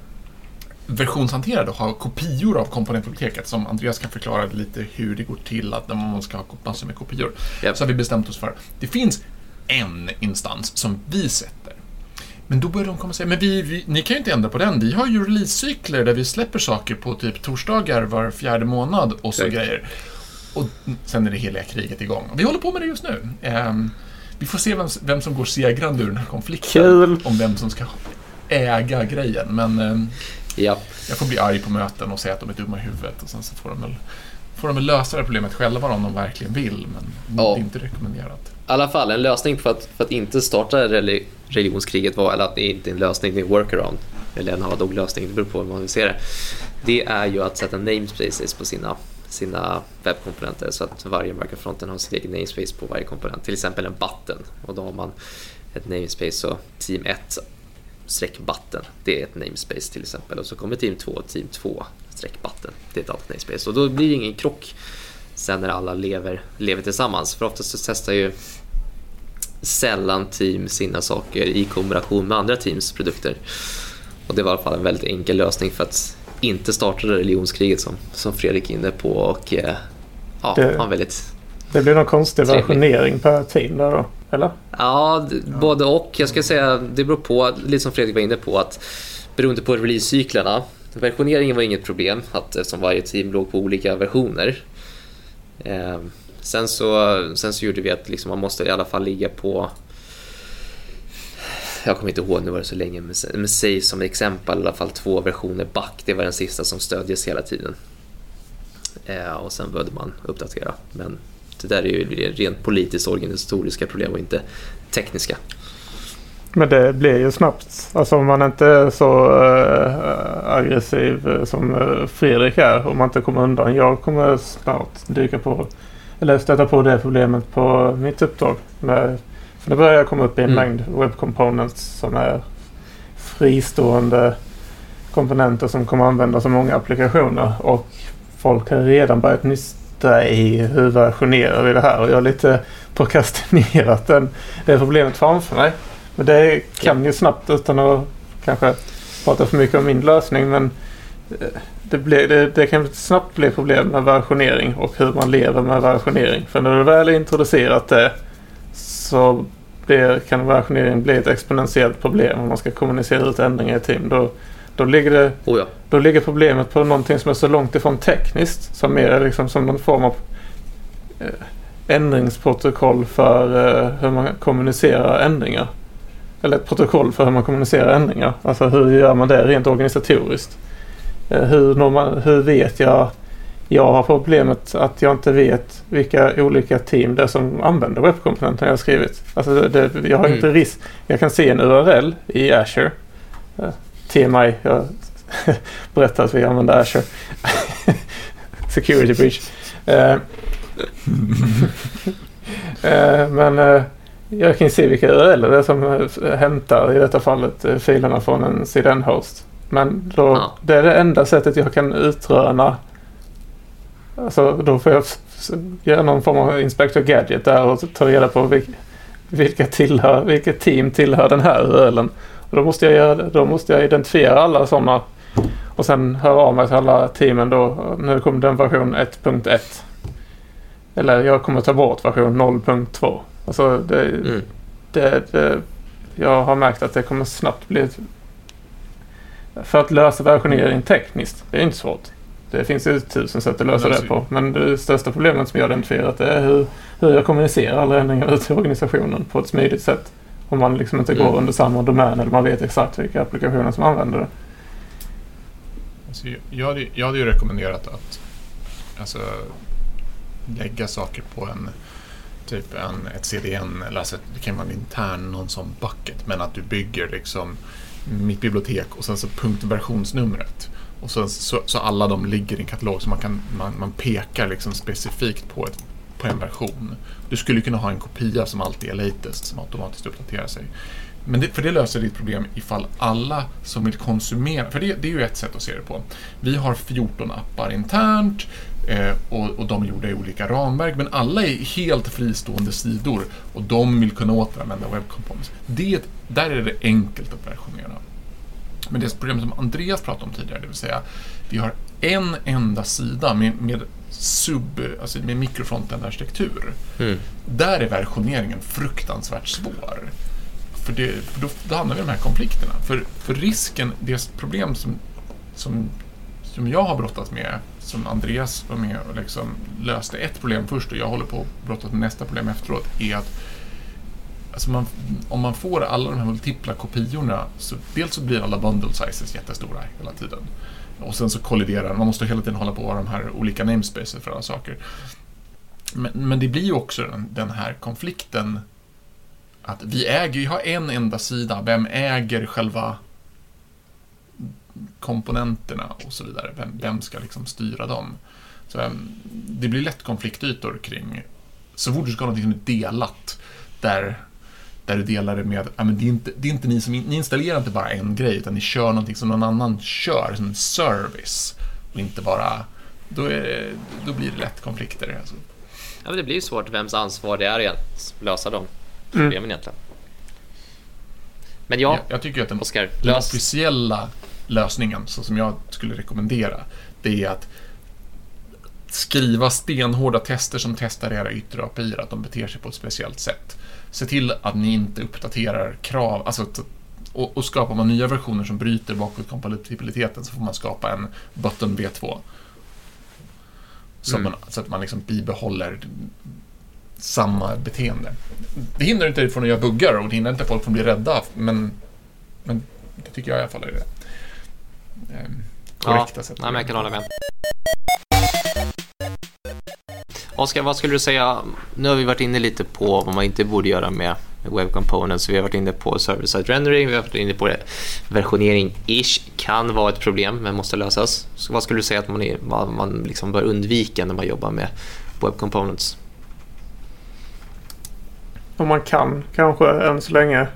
Speaker 2: versionshanterade och ha kopior av komponentbiblioteket som Andreas kan förklara lite hur det går till att när man ska ha massor med kopior. Yep. Så har vi bestämt oss för det finns en instans som vi sätter. Men då börjar de komma och säga, men vi, vi, ni kan ju inte ändra på den. Vi har ju releasecykler där vi släpper saker på typ torsdagar var fjärde månad och så okay. grejer. Och sen är det heliga kriget igång. Vi håller på med det just nu. Um, vi får se vem, vem, som går segrande ur den här konflikten.
Speaker 3: Kul.
Speaker 2: Om vem som ska äga grejen. Men um,
Speaker 1: ja.
Speaker 2: jag får bli arg på möten och säga att de är dumma i huvudet. Och sen så får de väl, får de väl lösa det problemet själva om de verkligen vill. Men ja. det är inte rekommenderat.
Speaker 1: I alla fall, en lösning för att, för att inte starta religionskriget var, eller att det inte är en lösning, det är en workaround. Eller en hard lösning, det beror på hur man vill se det. Det är ju att sätta namespaces på sina, sina webbkomponenter så att varje microfronten har sin egen namespace på varje komponent. Till exempel en button och då har man ett namespace så team 1 streck button, det är ett namespace till exempel. Och så kommer team 2 team 2 streck button, det är ett annat namespace. Och då blir det ingen krock sen när alla lever, lever tillsammans. För oftast så testar ju sällan team sina saker i kombination med andra teams produkter. Och det var i alla fall en väldigt enkel lösning för att inte starta religionskriget som, som Fredrik är inne på. Och eh, ja, det, han väldigt
Speaker 3: Det blir någon konstig versionering per team där då, eller?
Speaker 1: Ja, både och. Jag ska säga det beror på, lite som Fredrik var inne på, att beroende på releasecyklerna Versioneringen var inget problem att eftersom varje team låg på olika versioner. Eh, Sen så, sen så gjorde vi att liksom man måste i alla fall ligga på jag kommer inte ihåg, nu var det så länge, men, säg som exempel i alla fall två versioner back. Det var den sista som stödjes hela tiden. Eh, och sen behövde man uppdatera. Men det där är ju rent politiskt organisatoriska problem och inte tekniska.
Speaker 3: Men det blir ju snabbt. Alltså om man inte är så äh, aggressiv som eh, Fredrik är. Om man inte kommer undan. Jag kommer snart dyka på eller stöta på det problemet på mitt uppdrag. Med, för nu börjar jag komma upp i en mm. mängd web components som är fristående komponenter som kommer användas av många applikationer. Och folk har redan börjat nysta i hur versionerar vi det här. Och jag har lite prokrastinerat den, det problemet framför mig. Men det kan ju snabbt utan att kanske prata för mycket om min lösning. Men eh, det, blir, det, det, kan snabbt bli problem med versionering och hur man lever med versionering. För när du väl introducerat det så blir, kan versionering bli ett exponentiellt problem om man ska kommunicera ut ändringar i team. Då, då, ligger det,
Speaker 1: oh ja.
Speaker 3: då ligger problemet på någonting som är så långt ifrån tekniskt som mer är liksom som någon form av eh, ändringsprotokoll för eh, hur man kommunicerar ändringar. Eller ett protokoll för hur man kommunicerar ändringar. Alltså hur gör man det rent organisatoriskt? Eh, hur, normal, hur vet jag? Jag har problemet att jag inte vet vilka olika team det är som använder webbkomponenterna jag har skrivit. Alltså det, jag har mm. inte risk. Jag kan se en URL i Azure. Eh, TMI. Jag berättar att vi använder Azure. Security breach. Uh, uh, men uh, jag kan se vilka URL det är som hämtar i detta fallet filerna från en CDN-host. Men då, ja. det är det enda sättet jag kan utröna. Alltså då får jag göra någon form av Inspector Gadget där och ta reda på vilka, vilka tillhör, vilket team tillhör den här URLen. Då, måste jag då måste jag identifiera alla sådana och sen höra av mig till alla teamen då. Nu kommer den version 1.1. Eller jag kommer ta bort version 0.2. Alltså det, mm. det, det, jag har märkt att det kommer snabbt bli för att lösa versionering tekniskt, det är inte svårt. Det finns ju tusen sätt att lösa det på. Men det största problemet som jag identifierat är hur, hur jag kommunicerar alla ändringar ut till organisationen på ett smidigt sätt. Om man liksom inte
Speaker 1: Mm.
Speaker 3: går under samma domän eller man vet exakt vilka applikationer som använder det.
Speaker 2: Alltså, jag- hade, jag hade ju rekommenderat att alltså, lägga saker på en typ en, ett CDN eller alltså, det kan vara en intern någon sån bucket men att du bygger liksom mitt bibliotek och sen så punktversionsnumret och sen så, så alla de ligger i en katalog så man, kan, man, man pekar liksom specifikt på, ett, på en version. Du skulle kunna ha en kopia som alltid är latest som automatiskt uppdaterar sig. Men det, för det löser ditt problem ifall alla som vill konsumera, för det, det är ju ett sätt att se det på. Vi har 14 appar internt eh, och, och de är gjorda i olika ramverk, men alla är helt fristående sidor och de vill kunna återanvända web components. Det, där är det enkelt att versionera. Men det problem som Andreas pratade om tidigare, det vill säga vi har en enda sida med, med sub, alltså med mikrofronten-arkitektur.
Speaker 1: Mm.
Speaker 2: Där är versioneringen fruktansvärt svår. För, det, för då, då hamnar vi i de här konflikterna. För, för risken, det problem som, som, som jag har brottats med, som Andreas var med och liksom löste ett problem först och jag håller på att brottas med nästa problem efteråt, är att alltså man, om man får alla de här multipla kopiorna, så dels så blir alla bundle sizes jättestora hela tiden. Och sen så kolliderar, man måste hela tiden hålla på med de här olika namespaces för alla saker. Men, men det blir ju också den, den här konflikten att vi äger, vi har en enda sida, vem äger själva komponenterna och så vidare. Vem, vem ska liksom styra dem? Så, ehm, det blir lätt konfliktytor kring, så fort du ska ha något som är delat, där, där du delar det med, ja, men det, är inte, det är inte ni som, ni installerar inte bara en grej, utan ni kör någonting som någon annan kör, som en service. Och inte bara, då, är det, då blir det lätt konflikter. Alltså.
Speaker 1: Ja, men det blir ju svårt vems ansvar det är att lösa de
Speaker 3: Mm.
Speaker 1: problemen egentligen. Men ja,
Speaker 2: Jag, jag tycker att den,
Speaker 1: Oskar,
Speaker 2: den officiella lösningen, så som jag skulle rekommendera, det är att skriva stenhårda tester som testar era yttre API, att de beter sig på ett speciellt sätt. Se till att ni inte uppdaterar krav, alltså och, och skapar man nya versioner som bryter bakåtkompatibiliteten så får man skapa en button V2. Så,
Speaker 1: Mm.
Speaker 2: man, så att man liksom bibehåller samma beteende. Det hindrar inte dig från att göra buggar och det hindrar inte folk från att bli rädda, men, men det tycker jag i alla fall är det ehm, korrekta
Speaker 1: ja,
Speaker 2: sättet.
Speaker 1: nej, men jag kan hålla med. Oskar, vad skulle du säga? Nu har vi varit inne lite på vad man inte borde göra med Web Components. Vi har varit inne på server-side rendering, vi har varit inne på det. Versionering-ish kan vara ett problem men måste lösas. Så vad skulle du säga att man, är, vad man liksom bör undvika när man jobbar med Web Components?
Speaker 3: Om man kan kanske än så länge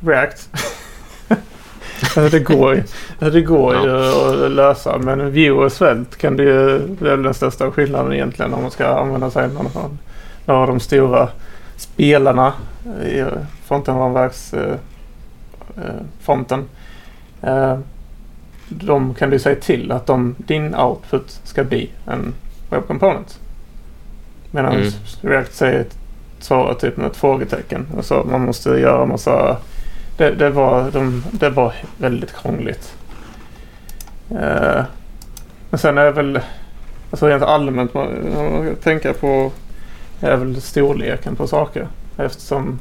Speaker 3: React. Det går, det går ju att lösa men Vue och Svelte kan det ju, det är väl den största skillnaden egentligen om man ska använda sig av någon av några av de stora spelarna i frontenramverks eh, eh. Eh, de kan du säga till att de, din output ska bli en web component. Medan
Speaker 1: Mm.
Speaker 3: React säger svarar typ med ett frågetecken. Och så man måste göra massa... Det, det, var, de, det var väldigt krångligt. Eh, men sen är väl... Alltså rent allmänt man, man tänka på är väl storleken på saker. Eftersom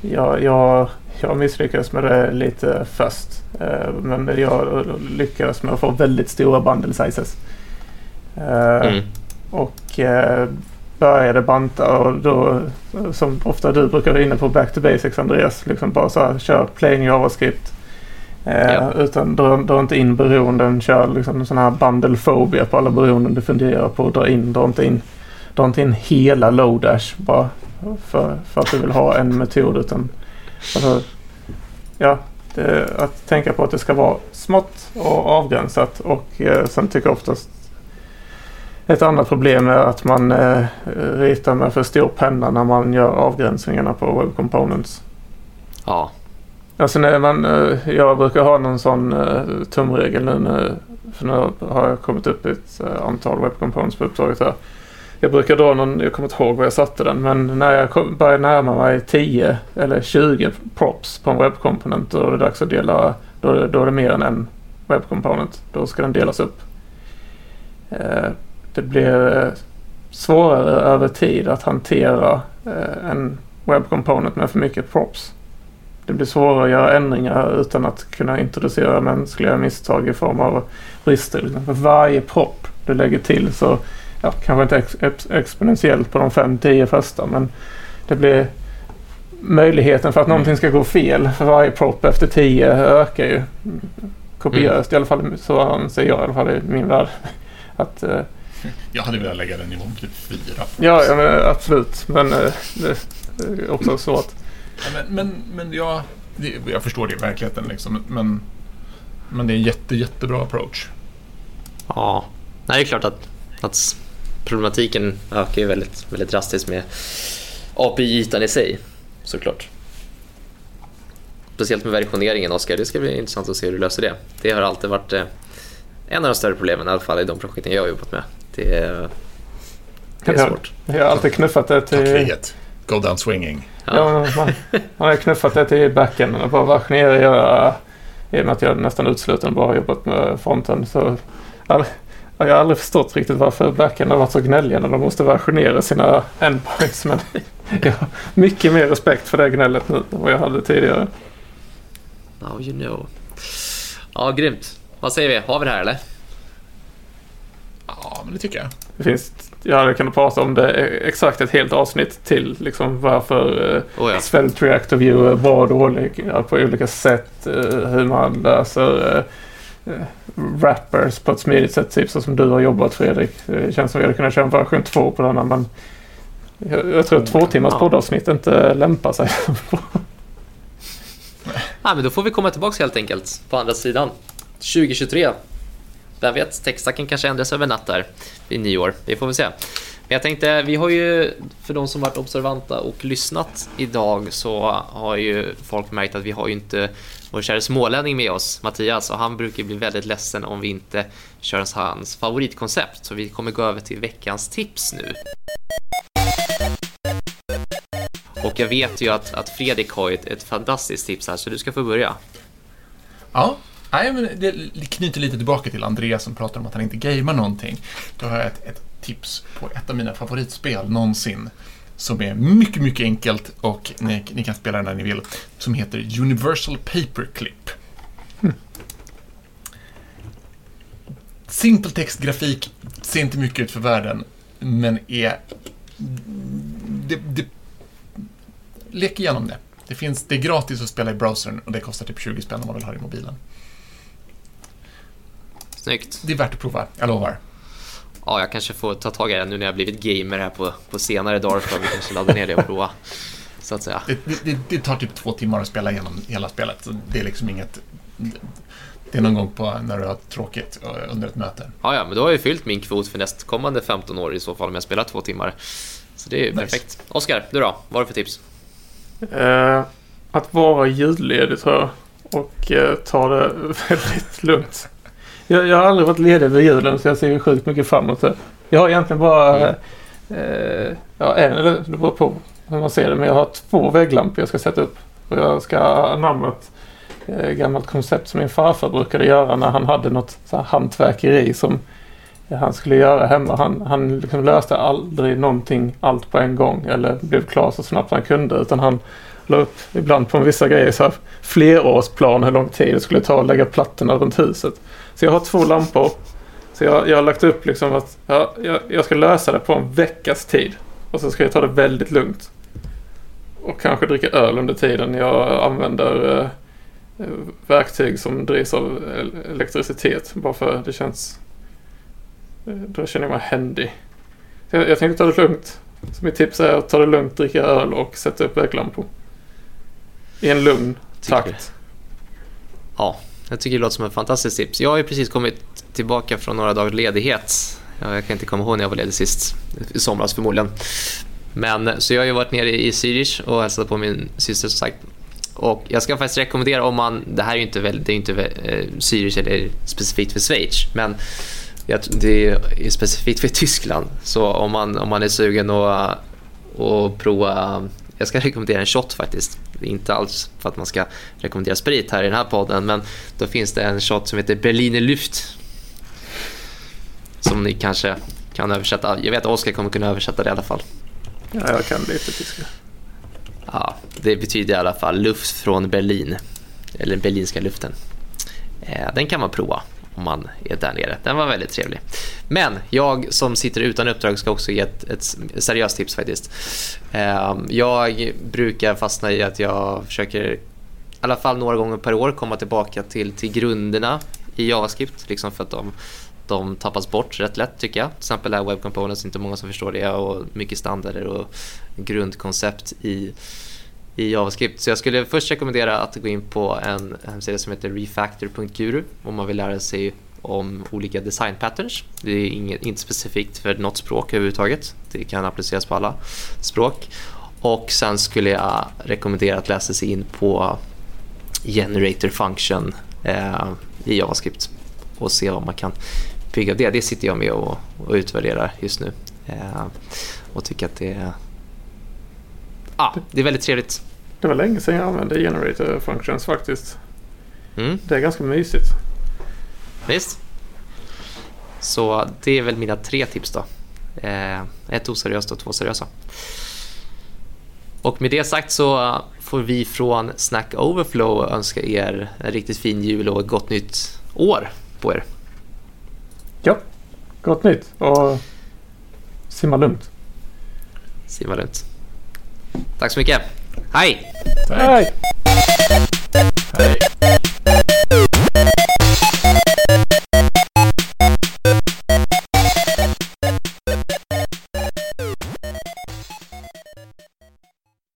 Speaker 3: jag, jag, jag misslyckades med det lite först. Eh, men jag lyckades med att få väldigt stora bundle sizes. Eh,
Speaker 1: Mm.
Speaker 3: och eh, började banta och då som ofta du brukar vara inne på back to basics Andreas. Liksom bara så här, kör plain JavaScript. Eh,
Speaker 1: Ja.
Speaker 3: Utan dra, dra inte in beroenden. Kör liksom en sån här bundle phobia på alla beroenden du funderar på. Dra in, dra inte in, dra inte in hela Lodash bara för, för att du vill ha en metod. Utan alltså, ja, det, att tänka på att det ska vara smått och avgränsat. Och eh, sen tycker jag oftast ett annat problem är att man eh, ritar med för stor penna när man gör avgränsningarna på Web Components.
Speaker 1: Ja,
Speaker 3: Alltså när man, eh, jag brukar ha någon sån eh, tumregel nu, för nu har jag kommit upp i ett antal Web Components på uppdraget här. Jag brukar dra någon, jag kommer inte ihåg var jag satte den, men när jag kom, börjar närma mig 10 eller 20 props på en webbkomponent då är det dags att dela, då, då är det mer än en webbkomponent. Då ska den delas upp. Det blir eh, svårare över tid att hantera eh, en web component med för mycket props. Det blir svårare att göra ändringar utan att kunna introducera mänskliga misstag i form av brister. För varje prop du lägger till så, ja, kanske inte ex ex exponentiellt på de 5-10 första men det blir möjligheten för att någonting ska gå fel för varje prop efter 10 ökar ju kopiöst. I alla fall så anser jag i alla fall i min värld. Att, eh,
Speaker 2: Jag hade velat lägga den nivån typ fyra.
Speaker 3: ja, ja men absolut. Men eh, det är också så att
Speaker 2: Ja, men, men, men jag, det, jag förstår det i verkligheten liksom. Men, men det är en jätte, jättebra approach.
Speaker 1: Ja, Nej, det är klart att, att problematiken ökar ju väldigt, väldigt drastiskt med API-ytan i sig, såklart. Speciellt med versioneringen, Oskar. Det ska bli intressant att se hur du löser det. Det har alltid varit eh, en av de större problemen, i alla fall i de projekten jag har jobbat med. Det är, det är
Speaker 3: Ja.
Speaker 1: svårt.
Speaker 3: jag har alltid knuffat det
Speaker 2: Ta
Speaker 3: till...
Speaker 2: kriget. Go down swinging.
Speaker 3: Ja, men man, man har knuffat det till backenden och bara versionera och göra... I och med att jag nästan uteslutande bara har jobbat med fronten så... All, jag har aldrig förstått riktigt varför backend har varit så gnälliga när de måste versionera sina endpoints. Men jag har mycket mer respekt för det gnället nu än vad jag hade tidigare.
Speaker 1: Now you know. Ja, grymt. Vad säger vi? Har vi det här eller?
Speaker 2: Ja, men det tycker jag.
Speaker 3: Det finns, jag hade kunnat prata om det exakt ett helt avsnitt till. Liksom varför eh,
Speaker 1: Oh, ja.
Speaker 3: Svelte Reactor View är bra och dålig ja, på olika sätt. eh, hur man löser eh, wrappers på ett smidigt sätt. Typ så som du har jobbat Fredrik. Det känns som vi hade kunnat köra en version 2 på denna men jag, jag tror att två timmars
Speaker 1: Ja.
Speaker 3: poddavsnitt inte lämpar sig.
Speaker 1: Ja, men då får vi komma tillbaka helt enkelt på andra sidan. 2023. Vem vet, techstacken kanske ändras över natt där vid nyår. Vi får väl se. Men jag tänkte, vi har ju, för de som varit observanta och lyssnat idag så har ju folk märkt att vi har ju inte vår kära smålänning med oss, Mattias, och han brukar bli väldigt ledsen om vi inte kör hans favoritkoncept. Så vi kommer gå över till veckans tips nu. Och jag vet ju att, att Fredrik har ett, ett fantastiskt tips här, så du ska få börja.
Speaker 2: Ja, nej, men det knyter lite tillbaka till Andreas som pratar om att han inte gamer någonting. Då har jag ett, ett tips på ett av mina favoritspel någonsin. Som är mycket, mycket enkelt och ni, ni kan spela det när ni vill. Som heter Universal Paperclip. Simpel textgrafik, ser inte mycket ut för världen, men är... Det, det, lek igenom det. Det, finns, det är gratis att spela i browsern och det kostar typ 20 spänn om man vill ha det i mobilen.
Speaker 1: Snyggt.
Speaker 2: Det är värt att prova, jag lovar.
Speaker 1: Ja, jag kanske får ta tag i det nu när jag blivit gamer här på, på senare dagar. Så vi kanske ladda ner det och prova. Så att säga.
Speaker 2: Det, det, det, tar typ två timmar att spela igenom hela spelet. Så det är liksom inget... Det är någon gång på när du har tråkigt under ett möte.
Speaker 1: Ja, ja, men då har jag fyllt min kvot för nästkommande 15 år i så fall om jag spelar två timmar. Så det är
Speaker 2: Nice.
Speaker 1: perfekt. Oskar, du då? Vad har du för tips?
Speaker 3: Eh, att vara julledig tror jag. Och eh, ta det väldigt lugnt. Jag, jag har aldrig varit ledig över julen så jag ser ju sjukt mycket fram emot det. Jag har egentligen bara... Eh, ja, en eller det beror på hur man ser det. Men jag har två vägglampor jag ska sätta upp. Och jag ska anamma ett eh, gammalt koncept som min farfar brukade göra när han hade något så här hantverkeri som han skulle göra hemma. Han, han liksom löste aldrig någonting allt på en gång eller blev klar så snabbt han kunde utan han la upp ibland på vissa grejer så här flerårsplan hur lång tid det skulle ta att lägga plattorna runt huset. Så jag har två lampor. Så jag, jag har lagt upp liksom att ja, jag, jag ska lösa det på en veckas tid. Och så ska jag ta det väldigt lugnt. Och kanske dricka öl under tiden jag använder eh, verktyg som drivs av elektricitet. Bara för det känns... Eh, då känner jag mig händig. Så jag, jag tänkte ta det lugnt. Så mitt tips är att ta det lugnt, dricka öl och sätta upp väglampor. I en lugn takt.
Speaker 1: Ja, jag tycker det låter som ett fantastiskt tips. Jag har ju precis kommit tillbaka från några dagars ledighet. Ja, Jag kan inte komma ihåg när jag var ledig sist. I somras förmodligen. Men, så jag har ju varit nere i Zürich och hälsat på min syster som sagt. Och jag ska faktiskt rekommendera om man, det här är ju inte, väl, det är inte eh, Zürich eller specifikt för Schweiz, men det är specifikt för Tyskland. Så om man, om man är sugen att och prova, jag ska rekommendera en shot faktiskt. Inte alls för att man ska rekommendera sprit här i den här podden, men då finns det en shot som heter Berliner Luft. Som ni kanske kan översätta. Jag vet att Oskar kommer kunna översätta det i alla fall.
Speaker 3: Ja, jag kan lite tyska.
Speaker 1: Ja, det betyder i alla fall luft från Berlin. Eller berlinska luften. Eh, den kan man prova om man är där nere. Den var väldigt trevlig. Men jag som sitter utan uppdrag ska också ge ett, ett seriöst tips faktiskt. Ehm, jag brukar fastna i att jag försöker i alla fall några gånger per år komma tillbaka till, till grunderna i JavaScript. Liksom för att de, de tappas bort rätt lätt tycker jag. Till exempel är Web Components inte många som förstår det och mycket standarder och grundkoncept i i JavaScript. Så jag skulle först rekommendera att gå in på en hemsida som heter refactor.guru om man vill lära sig om olika design patterns. Det är inget, inte specifikt för något språk överhuvudtaget. Det kan appliceras på alla språk. Och sen skulle jag rekommendera att läsa sig in på generator function eh, i JavaScript och se vad man kan bygga av det. Det sitter jag med och, och utvärderar just nu eh, och tycker att det är ah, det är väldigt trevligt.
Speaker 3: Det var länge sedan jag använde generator functions faktiskt.
Speaker 1: Mm.
Speaker 3: Det är ganska mysigt.
Speaker 1: Visst. Så det är väl mina tre tips då. Eh, ett oseriöst och två seriösa. Och med det sagt så får vi från Snack Overflow önska er en riktigt fin jul och ett gott nytt år på er.
Speaker 3: Ja, gott nytt och simma lugnt.
Speaker 1: Simma lugnt. Tack så mycket. Hej!
Speaker 3: Hej!
Speaker 2: Hej.